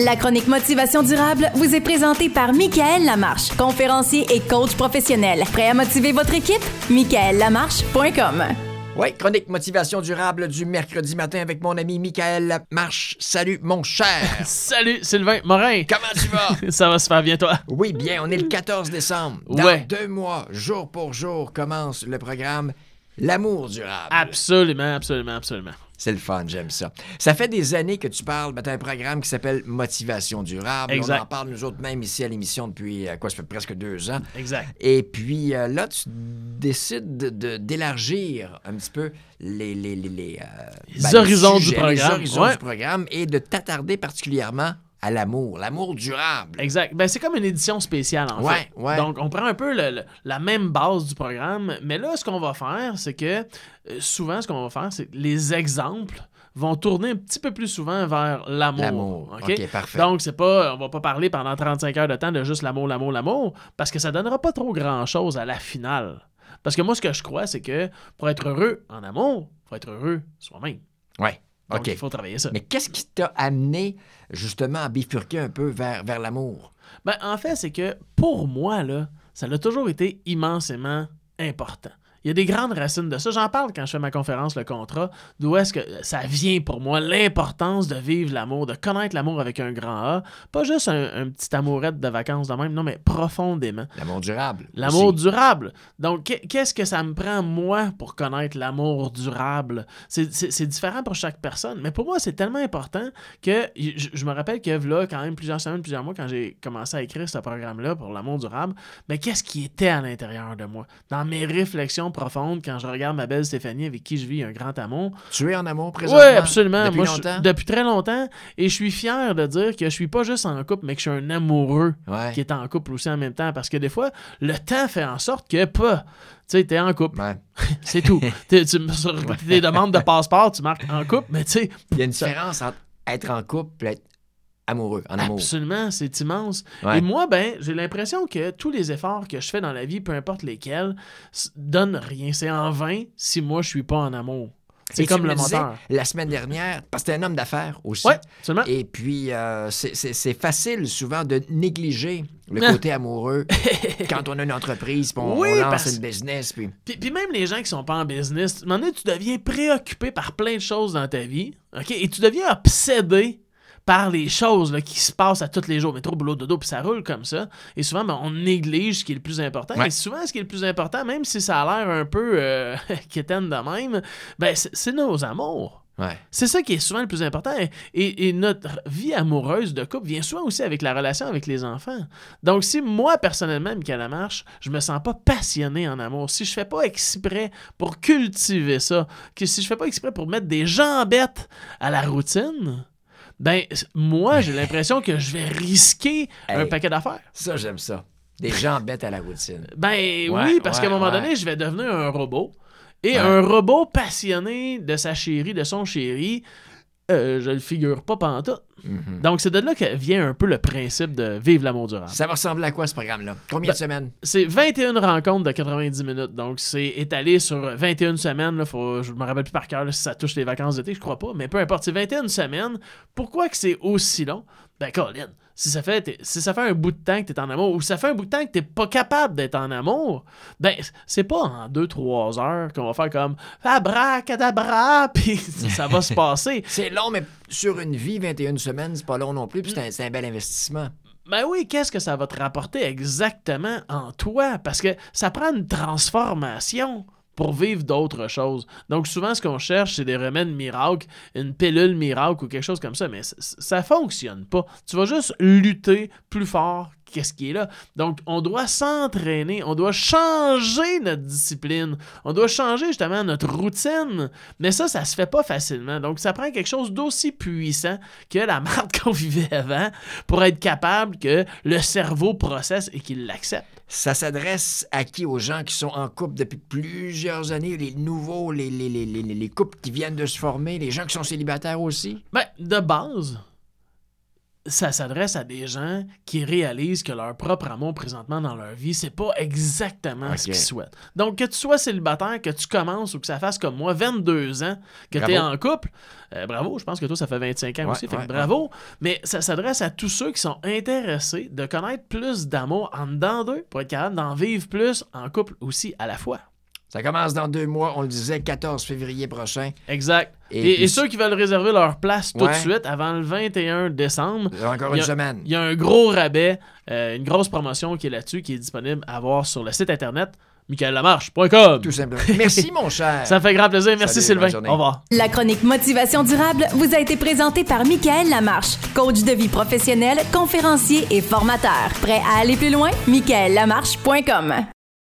La chronique Motivation durable vous est présentée par Michael Lamarche, conférencier et coach professionnel. Prêt à motiver votre équipe? michaellamarche.com Oui, chronique motivation durable du mercredi matin avec mon ami Michael Marche. Salut, mon cher. Salut, Sylvain Morin. Comment tu vas? Ça va super bien, toi? Oui, bien, on est le 14 décembre. Dans Ouais. deux mois, jour pour jour, commence le programme L'amour durable. Absolument, absolument, absolument. C'est le fun, j'aime ça. Ça fait des années que tu parles, ben, t'as un programme qui s'appelle Motivation durable. Exact. On en parle nous autres même ici à l'émission depuis, euh, quoi, ça fait presque deux ans. Exact. Et puis euh, là, tu décides de- de- d'élargir un petit peu les, les, les, les, euh, Les horizons du sujets, programme, Les horizons ouais. du programme et de t'attarder particulièrement à l'amour, l'amour durable. Exact. Ben, c'est comme une édition spéciale, en Ouais, fait. ouais. Donc, on prend un peu le- le- la même base du programme, mais là, ce qu'on va faire, c'est que euh, souvent, ce qu'on va faire, c'est que les exemples vont tourner un petit peu plus souvent vers l'amour. L'amour. OK? OK, parfait. Donc, c'est pas, on va pas parler pendant 35 heures de temps de juste l'amour, l'amour, l'amour, parce que ça donnera pas trop grand-chose à la finale. Parce que moi, ce que je crois, c'est que pour être heureux en amour, faut être heureux soi-même. Ouais. Donc, il faut travailler ça. Mais qu'est-ce qui t'a amené justement à bifurquer un peu vers, vers l'amour? Ben, en fait, c'est que pour moi, là, ça a toujours été immensément important. Il y a des grandes racines de ça. J'en parle quand je fais ma conférence, le contrat, d'où est-ce que ça vient pour moi, l'importance de vivre l'amour, de connaître l'amour avec un grand A. Pas juste un, un petit amourette de vacances de même, non, mais profondément. L'amour durable. L'amour durable. Donc, qu'est- qu'est-ce que ça me prend, moi, pour connaître l'amour durable? C'est- différent pour chaque personne. Mais pour moi, c'est tellement important que je, je me rappelle que là, quand même, plusieurs semaines, plusieurs mois, quand j'ai commencé à écrire ce programme-là pour l'amour durable, mais qu'est-ce qui était à l'intérieur de moi? Dans mes réflexions profondes, quand je regarde ma belle Stéphanie avec qui je vis un grand amour, Tu es en amour présentement? oui, absolument. Depuis Moi, je- longtemps? depuis très longtemps. Et je suis fier de dire que je suis pas juste en couple, mais que je suis un amoureux Ouais. qui est en couple aussi en même temps. Parce que des fois, le temps fait en sorte que pas. Tu sais, t'es en couple. Ouais. C'est tout. Tu, sur tes demandes de passeport, tu marques en couple, mais tu sais, Il y a une différence entre être en couple et être amoureux, en amour. absolument, c'est immense. Ouais. Et moi, ben, j'ai l'impression que tous les efforts que je fais dans la vie, peu importe lesquels, donnent rien. C'est en vain si moi, je suis pas en amour. C'est comme me le disais moteur. La semaine dernière, parce que t'es un homme d'affaires aussi. Absolument. Et puis, euh, c'est- facile souvent de négliger le Ah. côté amoureux quand on a une entreprise, puis on, Oui, on lance parce- une business. Puis... Puis, puis même les gens qui sont pas en business, à un moment donné, tu deviens préoccupé par plein de choses dans ta vie, OK? Et tu deviens obsédé par les choses là, qui se passent à tous les jours. Métro, boulot, dodo, puis ça roule comme ça. Et souvent, ben, on néglige ce qui est le plus important. Ouais. Et souvent, ce qui est le plus important, même si ça a l'air un peu euh, quétaine de même, ben, c'est nos amours. Ouais. C'est ça qui est souvent le plus important. Et, et notre vie amoureuse de couple vient souvent aussi avec la relation avec les enfants. Donc, si moi, personnellement, Michael Lamarche, je me sens pas passionné en amour, si je fais pas exprès pour cultiver ça, que si je fais pas exprès pour mettre des jambettes à la routine, ben, moi, j'ai l'impression que je vais risquer un paquet d'affaires. Ça, j'aime ça. Des gens bêtes à la routine. Ben Ouais, oui, parce ouais, qu'à un moment ouais. donné, je vais devenir un robot. Et un robot passionné de sa chérie, de son chéri, euh, je le figure pas pantoute. Mhm. Donc c'est de là que vient un peu le principe de vivre l'amour durable. Ça va ressembler à quoi, ce programme-là? Combien Ben, de semaines? C'est 21 rencontres de 90 minutes. Donc c'est étalé sur 21 semaines. Là, faut, je me rappelle plus par cœur là, si ça touche les vacances d'été, je crois pas. Mais peu importe, c'est 21 semaines. Pourquoi que c'est aussi long? Ben Colin, si ça fait si ça fait un bout de temps que tu es en amour ou si ça fait un bout de temps que t'es pas capable d'être en amour, ben c'est pas en 2-3 heures qu'on va faire comme abracadabra puis ça va se passer. C'est long, mais sur une vie, 21 semaines, c'est pas long non plus, puis c'est un, bel investissement. Ben oui, qu'est-ce que ça va te rapporter exactement en toi? Parce que ça prend une transformation pour vivre d'autres choses. Donc souvent, ce qu'on cherche, c'est des remèdes miracles, une pilule miracle ou quelque chose comme ça, mais ça fonctionne pas. Tu vas juste lutter plus fort qu'est-ce qui est là. Donc, on doit s'entraîner, on doit changer notre discipline, on doit changer justement notre routine. Mais ça, ça se fait pas facilement. Donc, ça prend quelque chose d'aussi puissant que la marque qu'on vivait avant pour être capable que le cerveau processe et qu'il l'accepte. Ça s'adresse à qui? Aux gens qui sont en couple depuis plusieurs années, les nouveaux, les, les, les, les, les couples qui viennent de se former, les gens qui sont célibataires aussi? Ben, de base, ça s'adresse à des gens qui réalisent que leur propre amour présentement dans leur vie, c'est pas exactement ce qu'ils souhaitent. Donc, que tu sois célibataire, que tu commences ou que ça fasse comme moi, 22 ans, que tu es en couple, euh, bravo, je pense que toi, ça fait 25 ans Ouais, aussi, fait que ouais, bravo. Mais ça s'adresse à tous ceux qui sont intéressés de connaître plus d'amour en dedans d'eux pour être capable d'en vivre plus en couple aussi à la fois. Ça commence dans deux mois, on le disait, 14 février prochain. Exact. Et Et, puis- et ceux qui veulent réserver leur place tout de suite avant le 21 décembre, Encore Il y une a- semaine. Il y a un gros rabais, euh, une grosse promotion qui est là-dessus, qui est disponible à voir sur le site internet michaellamarche.com. Tout simplement. Merci, mon cher. Ça me fait grand plaisir. Merci Salut, Sylvain. Au revoir. La chronique Motivation durable vous a été présentée par Michael Lamarche, coach de vie professionnel, conférencier et formateur. Prêt à aller plus loin? michaellamarche.com